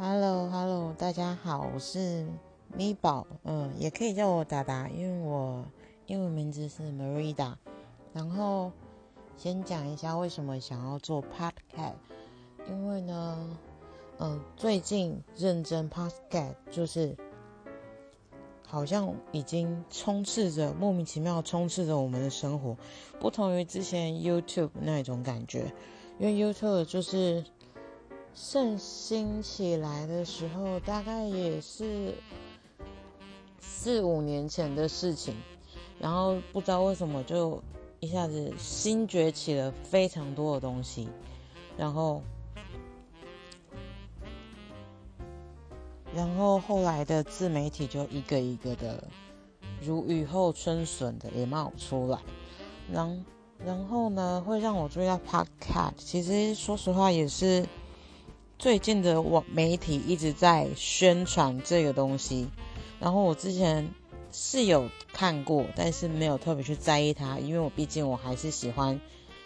Hello，Hello，大家好，我是咪宝，嗯，也可以叫我达达，因为我英文名字是 Marida。然后先讲一下为什么想要做 Podcast，因为呢，嗯，最近认真 Podcast 就是好像已经充斥着莫名其妙充斥着我们的生活，不同于之前 YouTube 那种感觉，因为 YouTube 就是。盛行起来的时候，大概也是四五年前的事情，然后不知道为什么就一下子新崛起了非常多的东西，然后，然后后来的自媒体就一个一个的如雨后春笋的也冒出来，然然后呢，会让我注意到 Podcast，其实说实话也是。最近的网媒体一直在宣传这个东西，然后我之前是有看过，但是没有特别去在意它，因为我毕竟我还是喜欢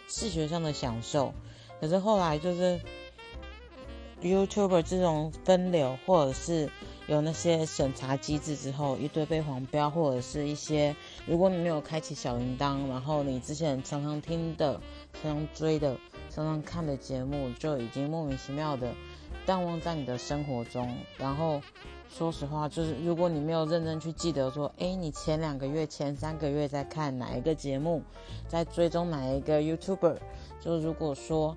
视觉上的享受。可是后来就是 YouTuber 这种分流，或者是有那些审查机制之后，一堆被黄标，或者是一些如果你没有开启小铃铛，然后你之前常常听的、常常追的。常常看的节目就已经莫名其妙的淡忘在你的生活中，然后说实话，就是如果你没有认真去记得说，哎，你前两个月、前三个月在看哪一个节目，在追踪哪一个 YouTuber，就如果说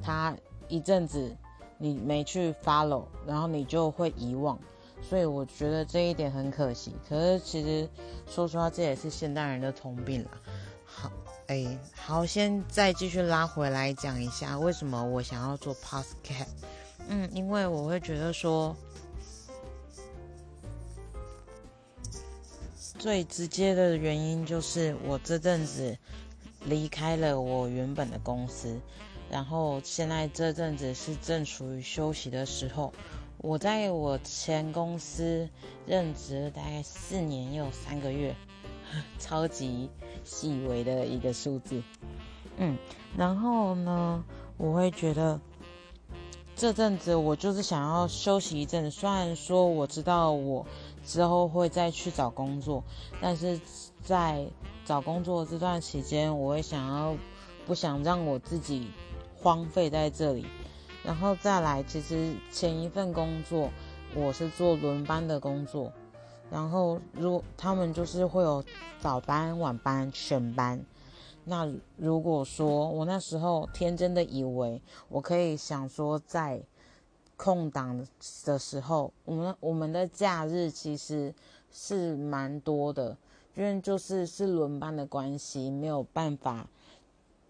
他一阵子你没去 follow，然后你就会遗忘，所以我觉得这一点很可惜。可是其实说实话，这也是现代人的通病了。好。哎，好，先再继续拉回来讲一下为什么我想要做 podcast。嗯，因为我会觉得说，最直接的原因就是我这阵子离开了我原本的公司，然后现在这阵子是正处于休息的时候。我在我前公司任职大概四年又三个月。超级细微的一个数字，嗯，然后呢，我会觉得这阵子我就是想要休息一阵。虽然说我知道我之后会再去找工作，但是在找工作这段期间，我会想要不想让我自己荒废在这里。然后再来，其实前一份工作我是做轮班的工作。然后，如他们就是会有早班、晚班、全班。那如果说我那时候天真的以为我可以想说，在空档的时候，我们我们的假日其实是蛮多的，因为就是是轮班的关系，没有办法，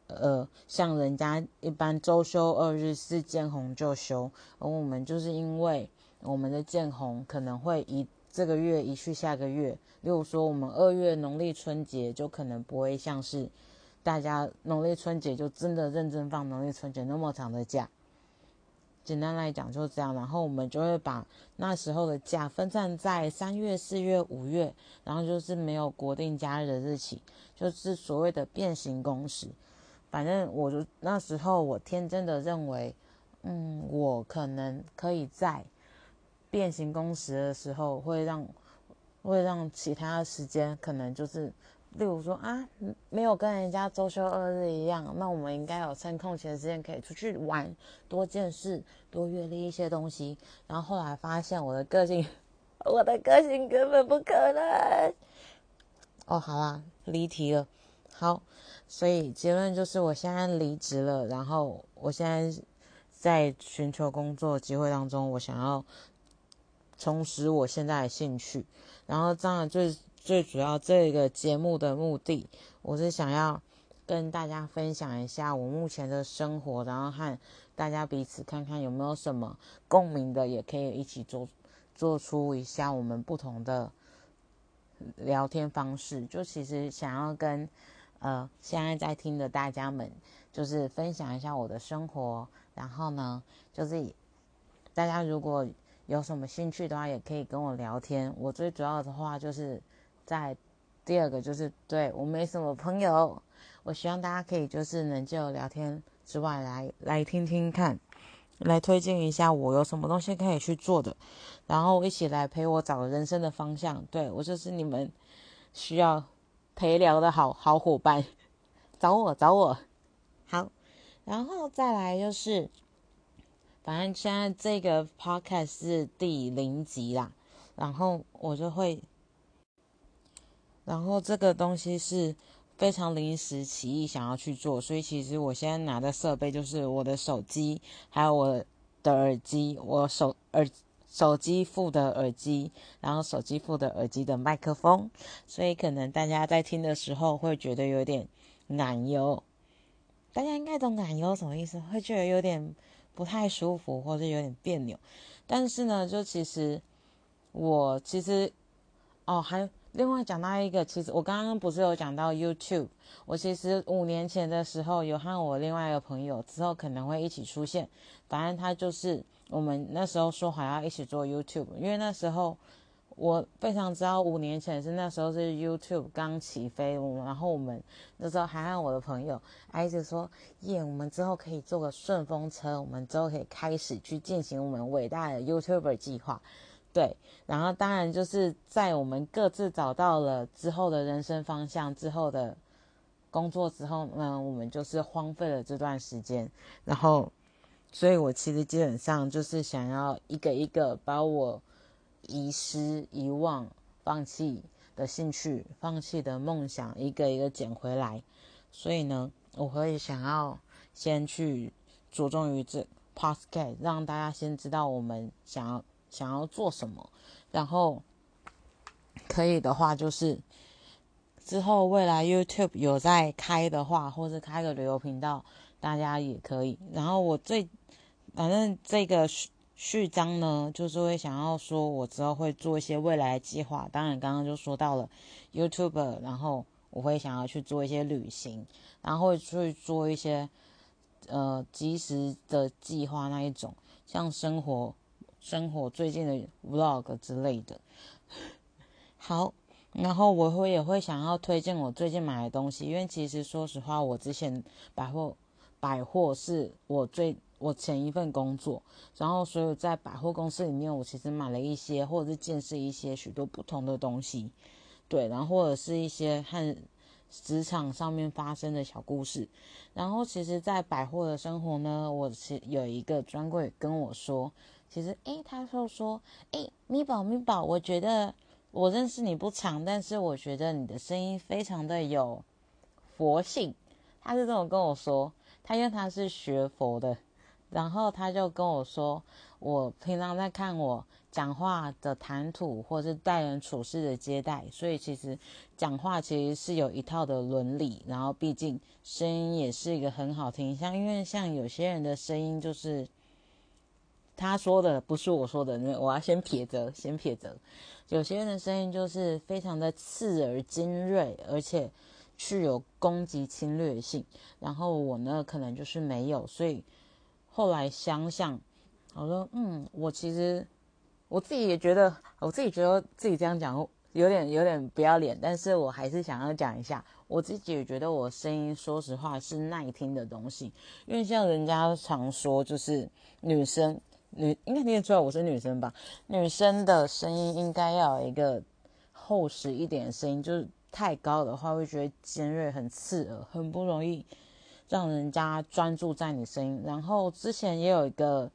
呃，像人家一般周休二日是见红就休，而我们就是因为我们的见红可能会一。这个月一去下个月，例如说我们二月农历春节就可能不会像是大家农历春节就真的认真放农历春节那么长的假。简单来讲就是这样，然后我们就会把那时候的假分散在三月、四月、五月，然后就是没有国定假日的日期，就是所谓的变形工时。反正我就那时候我天真的认为，嗯，我可能可以在。变形工时的时候，会让会让其他的时间可能就是，例如说啊，没有跟人家周休二日一样，那我们应该有趁空闲时间可以出去玩，多见识，多阅历一些东西。然后后来发现我的个性，我的个性根本不可能。哦，好啦，离题了。好，所以结论就是我现在离职了，然后我现在在寻求工作机会当中，我想要。重拾我现在的兴趣，然后当然最最主要这个节目的目的，我是想要跟大家分享一下我目前的生活，然后和大家彼此看看有没有什么共鸣的，也可以一起做做出一下我们不同的聊天方式。就其实想要跟呃现在在听的大家们，就是分享一下我的生活，然后呢，就是大家如果。有什么兴趣的话，也可以跟我聊天。我最主要的话就是在第二个，就是对我没什么朋友，我希望大家可以就是能就聊天之外来来听听看。来推荐一下我有什么东西可以去做的，然后一起来陪我找人生的方向。对我就是你们需要陪聊的好好伙伴，找我找我。好，然后再来就是，反正现在这个 podcast 是第零集啦，然后我就会，然后这个东西是。非常临时起意想要去做，所以其实我现在拿的设备就是我的手机，还有我的耳机，我手耳手机附的耳机，然后手机附的耳机的麦克风，所以可能大家在听的时候会觉得有点难忧，大家应该懂难忧什么意思？会觉得有点不太舒服，或者有点别扭。但是呢，就其实我其实哦还。另外讲到一个，其实我刚刚不是有讲到 YouTube，我其实五年前的时候有和我另外一个朋友，之后可能会一起出现。反正他就是我们那时候说好要一起做 YouTube，因为那时候我非常知道五年前是那时候是 YouTube 刚起飞，我们然后我们那时候还和我的朋友一直说耶，我们之后可以做个顺风车，我们之后可以开始去进行我们伟大的 YouTuber 计划。对，然后当然就是在我们各自找到了之后的人生方向之后的工作之后呢，我们就是荒废了这段时间。然后，所以我其实基本上就是想要一个一个把我遗失、遗忘、放弃的兴趣、放弃的梦想一个一个捡回来。所以呢，我会想要先去着重于这 podcast，让大家先知道我们想要。想要做什么，然后可以的话，就是之后未来 YouTube 有在开的话，或者开个旅游频道，大家也可以。然后我最反正这个序章呢，就是会想要说，我之后会做一些未来计划。当然，刚刚就说到了 YouTube，然后我会想要去做一些旅行，然后去做一些呃及时的计划那一种，像生活。生活最近的 vlog 之类的，好，然后我会也会想要推荐我最近买的东西，因为其实说实话，我之前百货百货是我最我前一份工作，然后所以在百货公司里面，我其实买了一些或者是见识一些许多不同的东西，对，然后或者是一些和职场上面发生的小故事，然后其实，在百货的生活呢，我其有一个专柜跟我说。其实，诶，他就说，诶，咪宝咪宝，我觉得我认识你不长，但是我觉得你的声音非常的有佛性。他是这么跟我说，他因为他是学佛的，然后他就跟我说，我平常在看我讲话的谈吐，或是待人处事的接待，所以其实讲话其实是有一套的伦理，然后毕竟声音也是一个很好听，像因为像有些人的声音就是。他说的不是我说的，那我要先撇着，先撇着。有些人的声音就是非常的刺耳、尖锐，而且具有攻击侵略性。然后我呢，可能就是没有，所以后来想想，我说，嗯，我其实我自己也觉得，我自己觉得自己这样讲有点有点不要脸，但是我还是想要讲一下，我自己也觉得我声音，说实话是耐听的东西，因为像人家常说，就是女生。女应该听得出来我是女生吧？女生的声音应该要有一个厚实一点的声音，就是太高的话会觉得尖锐、很刺耳，很不容易让人家专注在你声音。然后之前也有一个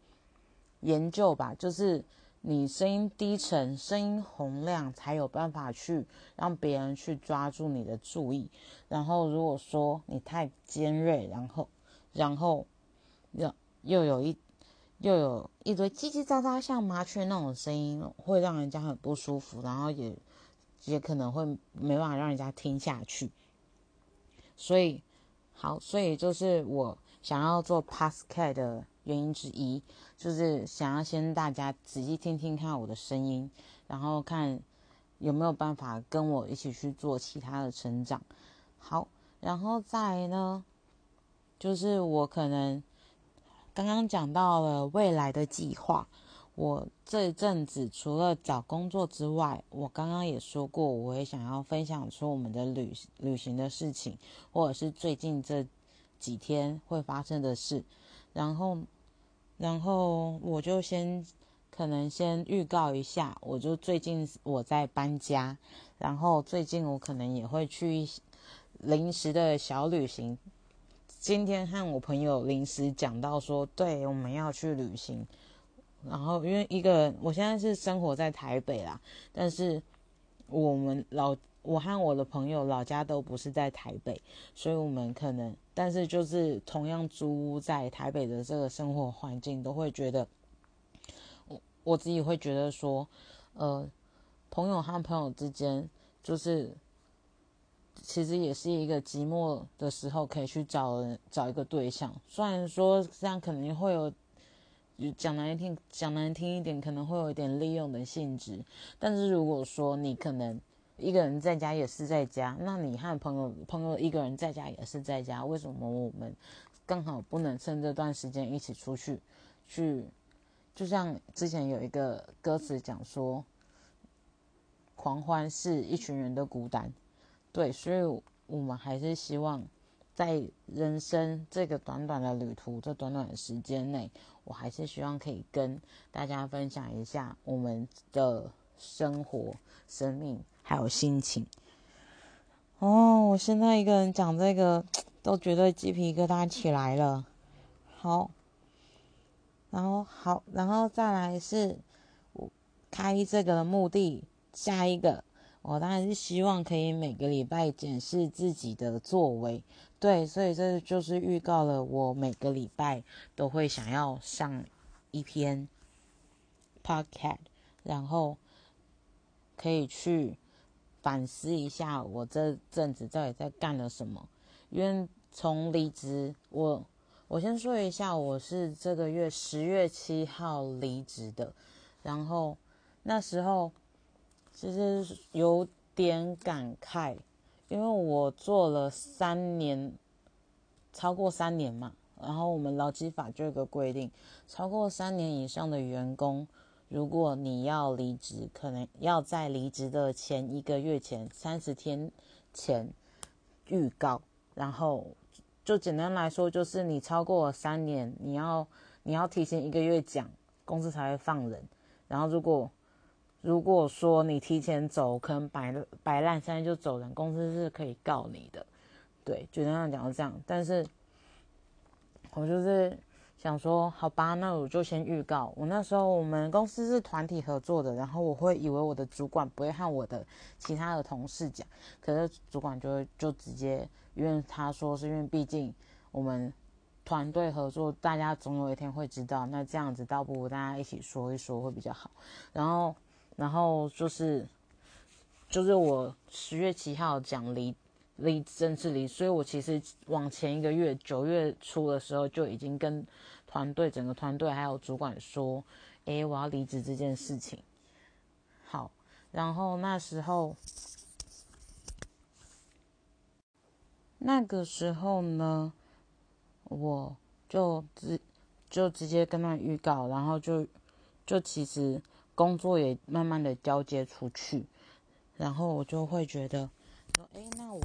研究吧，就是你声音低沉、声音洪亮，才有办法去让别人去抓住你的注意。然后如果说你太尖锐，然后然后又又有一。又有一堆叽叽喳喳像麻雀那种声音，会让人家很不舒服，然后也也可能会没办法让人家听下去。所以，好，所以就是我想要做 Pascal 的原因之一，就是想要先大家仔细听听看我的声音，然后看有没有办法跟我一起去做其他的成长。好，然后再呢，就是我可能。刚刚讲到了未来的计划，我这阵子除了找工作之外，我刚刚也说过，我也想要分享出我们的旅旅行的事情，或者是最近这几天会发生的事。然后然后我就先可能先预告一下，我就最近我在搬家，然后最近我可能也会去临时的小旅行。今天和我朋友临时讲到说，对，我们要去旅行。然后因为一个人，我现在是生活在台北啦，但是我们老我和我的朋友老家都不是在台北，所以我们可能，但是就是同样租屋在台北的这个生活环境，都会觉得，我我自己会觉得说，呃，朋友和朋友之间就是。其实也是一个寂寞的时候，可以去找人找一个对象。虽然说这样可能会有讲难听讲难听一点，可能会有一点利用的性质。但是如果说你可能一个人在家也是在家，那你和朋友朋友一个人在家也是在家，为什么我们刚好不能趁这段时间一起出去？去就像之前有一个歌词讲说，狂欢是一群人的孤单。对，所以我们还是希望，在人生这个短短的旅途，这短短的时间内，我还是希望可以跟大家分享一下我们的生活、生命还有心情。哦，我现在一个人讲这个，都觉得鸡皮疙瘩起来了。好，然后好，然后再来是我开这个的目的，下一个。我当然是希望可以每个礼拜检视自己的作为，对，所以这就是预告了我每个礼拜都会想要上一篇 podcast，然后可以去反思一下我这阵子到底在干了什么。因为从离职，我我先说一下，我是这个月十月七号离职的，然后那时候。其实有点感慨，因为我做了三年，超过三年嘛。然后我们劳基法就有个规定，超过三年以上的员工，如果你要离职，可能要在离职的前一个月前三十天前预告。然后就简单来说，就是你超过三年，你要你要提前一个月讲，公司才会放人。然后如果如果说你提前走，可能摆摆烂，现在就走人，公司是可以告你的。对，就这样讲是这样。但是，我就是想说，好吧，那我就先预告。我那时候我们公司是团体合作的，然后我会以为我的主管不会和我的其他的同事讲，可是主管就会就直接，因为他说是因为毕竟我们团队合作，大家总有一天会知道。那这样子倒不如大家一起说一说会比较好。然后。然后就是，就是我十月七号讲离离正式离，所以我其实往前一个月九月初的时候就已经跟团队整个团队还有主管说，哎，我要离职这件事情。好，然后那时候，那个时候呢，我就直就直接跟他预告，然后就就其实。工作也慢慢的交接出去，然后我就会觉得说，哎，那我，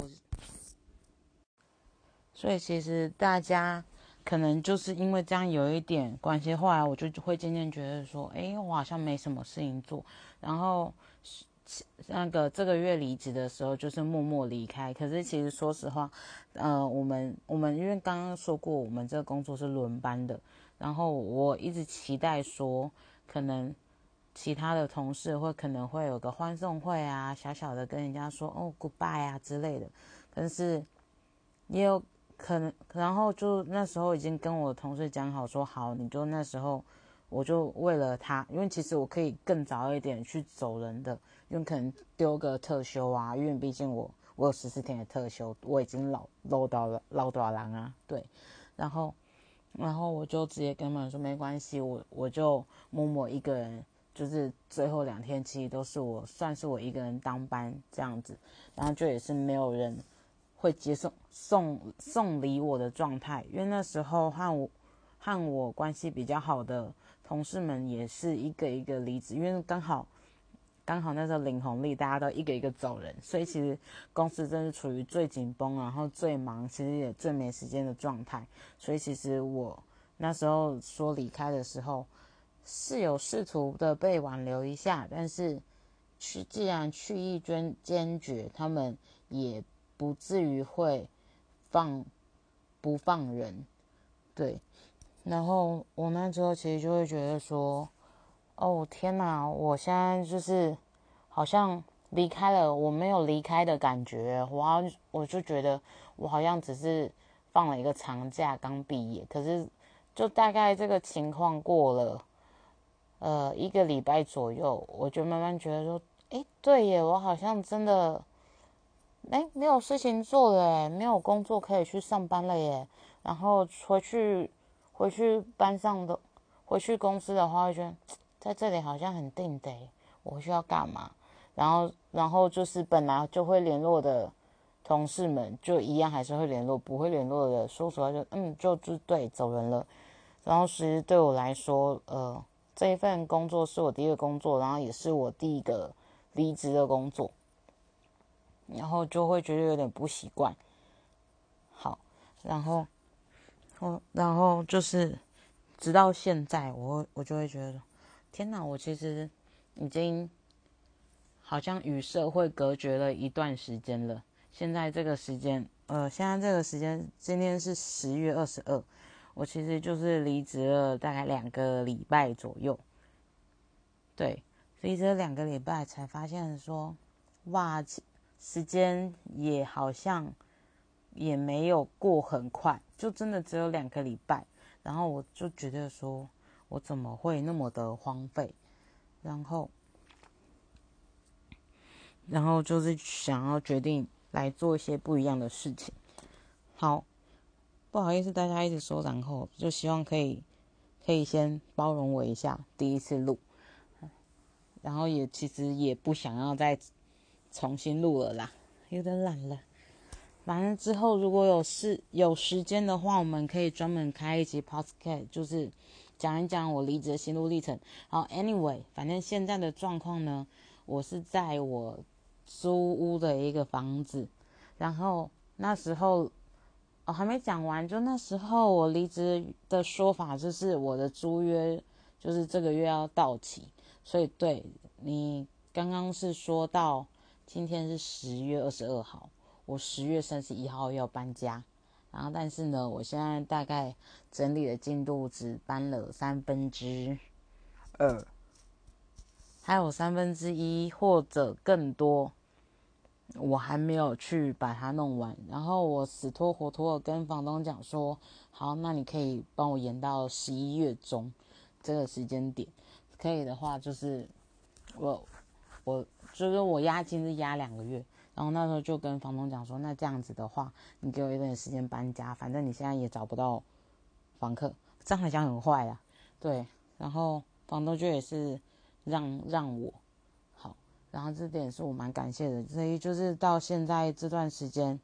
所以其实大家可能就是因为这样有一点关系，后来我就会渐渐觉得说，哎，我好像没什么事情做，然后那个这个月离职的时候就是默默离开。可是其实说实话，呃，我们我们因为刚刚说过，我们这个工作是轮班的，然后我一直期待说可能。其他的同事会可能会有个欢送会啊，小小的跟人家说哦 goodbye 啊之类的，但是也有可能，然后就那时候已经跟我同事讲好说好，你就那时候我就为了他，因为其实我可以更早一点去走人的，因为可能丢个特休啊，因为毕竟我我有十四天的特休，我已经老漏到了老多郎啊，对，然后然后我就直接跟他们说没关系，我我就默默一个人。就是最后两天其实都是我算是我一个人当班这样子，然后就也是没有人会接送送送礼我的状态，因为那时候和我和我关系比较好的同事们也是一个一个离职，因为刚好刚好那时候领红利，大家都一个一个走人，所以其实公司真是处于最紧绷，然后最忙，其实也最没时间的状态，所以其实我。那时候说离开的时候，是有试图的被挽留一下，但是去既然去意坚坚决，他们也不至于会放不放人，对。然后我那时候其实就会觉得说，哦天哪，我现在就是好像。离开了，我没有离开的感觉，我我就觉得我好像只是放了一个长假，刚毕业。可是就大概这个情况过了，呃，一个礼拜左右，我就慢慢觉得说，哎，对耶，我好像真的，哎，没有事情做了，哎，没有工作可以去上班了耶。然后回去回去班上的，回去公司的话，会觉得在这里好像很定的，我需要干嘛？然后，然后就是本来就会联络的同事们，就一样还是会联络；不会联络的，说实话就嗯，就就对，走人了。然后其实对我来说，呃，这一份工作是我第一个工作，然后也是我第一个离职的工作，然后就会觉得有点不习惯。好，然后，我然后就是直到现在，我我就会觉得，天哪，我其实已经。好像与社会隔绝了一段时间了。现在这个时间，呃，现在这个时间，今天是十月二十二，我其实就是离职了大概两个礼拜左右。对，离职了两个礼拜才发现说，哇，时间也好像也没有过很快，就真的只有两个礼拜。然后我就觉得说，我怎么会那么的荒废？然后。然后就是想要决定来做一些不一样的事情。好，不好意思，大家一直说，然后就希望可以可以先包容我一下，第一次录，然后也其实也不想要再重新录了啦，有点懒了。反正之后如果有事有时间的话，我们可以专门开一集 podcast，就是讲一讲我离职的心路历程。好，anyway，反正现在的状况呢，我是在我。租屋的一个房子，然后那时候哦还没讲完，就那时候我离职的说法就是我的租约就是这个月要到期，所以对你刚刚是说到今天是十月二十二号，我十月三十一号要搬家，然后但是呢，我现在大概整理的进度只搬了三分之二。还有三分之一或者更多，我还没有去把它弄完。然后我死拖活拖的跟房东讲说：“好，那你可以帮我延到十一月中这个时间点，可以的话就是我我就是我押金是押两个月。然后那时候就跟房东讲说：那这样子的话，你给我一点时间搬家，反正你现在也找不到房客，这样好像很坏啊。对，然后房东就也是。让让我，然后这点是我蛮感谢的。所以就是到现在这段时间，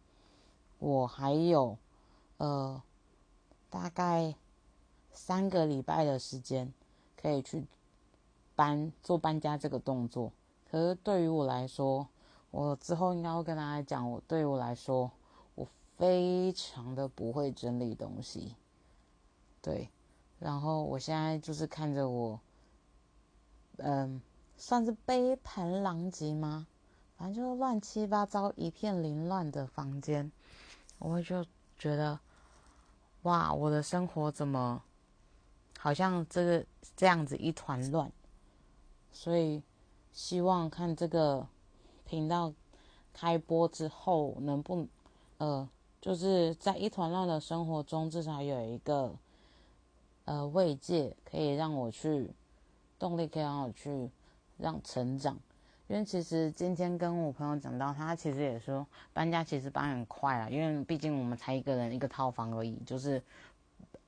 我还有呃大概三个礼拜的时间可以去搬做搬家这个动作。可是对于我来说，我之后应该会跟大家讲，我对于我来说，我非常的不会整理东西。对，然后我现在就是看着我。嗯，算是杯盘狼藉吗？反正就是乱七八糟、一片凌乱的房间，我就觉得，哇，我的生活怎么好像这个这样子一团乱？所以希望看这个频道开播之后，能不呃，就是在一团乱的生活中，至少有一个呃慰藉，可以让我去。动力可以让我去让成长，因为其实今天跟我朋友讲到，他其实也说搬家其实搬很快啊，因为毕竟我们才一个人一个套房而已，就是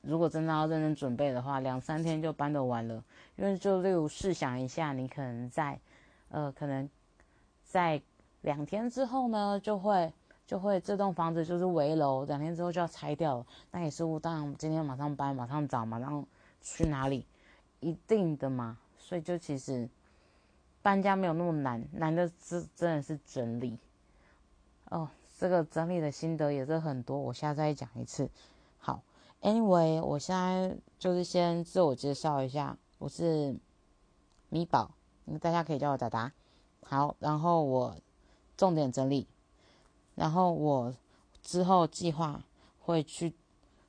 如果真的要认真准备的话，两三天就搬得完了。因为就例如试想一下，你可能在呃可能在两天之后呢，就会就会这栋房子就是围楼，两天之后就要拆掉了，那也是当然今天马上搬，马上找，马上去哪里，一定的嘛。所以就其实搬家没有那么难，难的是真的是整理哦。这个整理的心得也是很多，我下次再讲一次。好 Anyway，我现在就是先自我介绍一下，我是米宝，大家可以叫我达达。好，然后我重点整理，然后我之后计划会去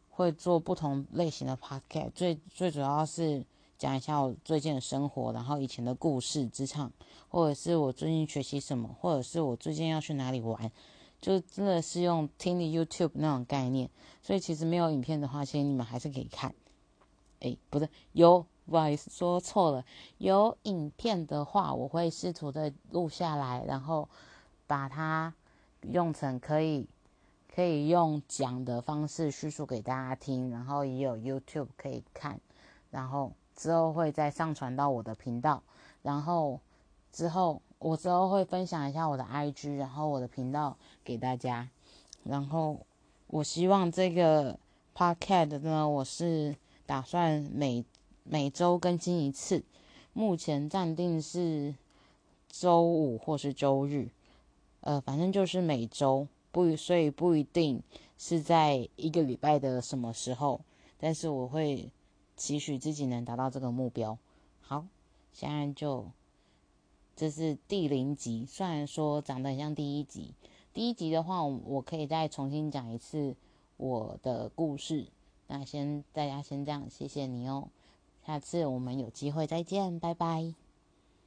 会做不同类型的 podcast，最最主要是讲一下我最近的生活，然后以前的故事、职场，或者是我最近学习什么，或者是我最近要去哪里玩。就真的是用听的 YouTube 那种概念，所以其实没有影片的话，其实你们还是可以看。哎，不是有，不好意思说错了。有影片的话，我会试图的录下来，然后把它用成可以可以用讲的方式叙述给大家听，然后也有 YouTube 可以看，然后之后会再上传到我的频道，然后之后。我之后会分享一下我的 IG，然后我的频道给大家。然后我希望这个 Podcast 呢，我是打算每每周更新一次，目前暂定是周五或是周日，呃，反正就是每周不，所以不一定是在一个礼拜的什么时候，但是我会期许自己能达到这个目标。好，现在就。这是第零集，虽然说长得很像第一集。第一集的话，我可以再重新讲一次我的故事。那先大家先这样，谢谢你哦。下次我们有机会再见，拜拜。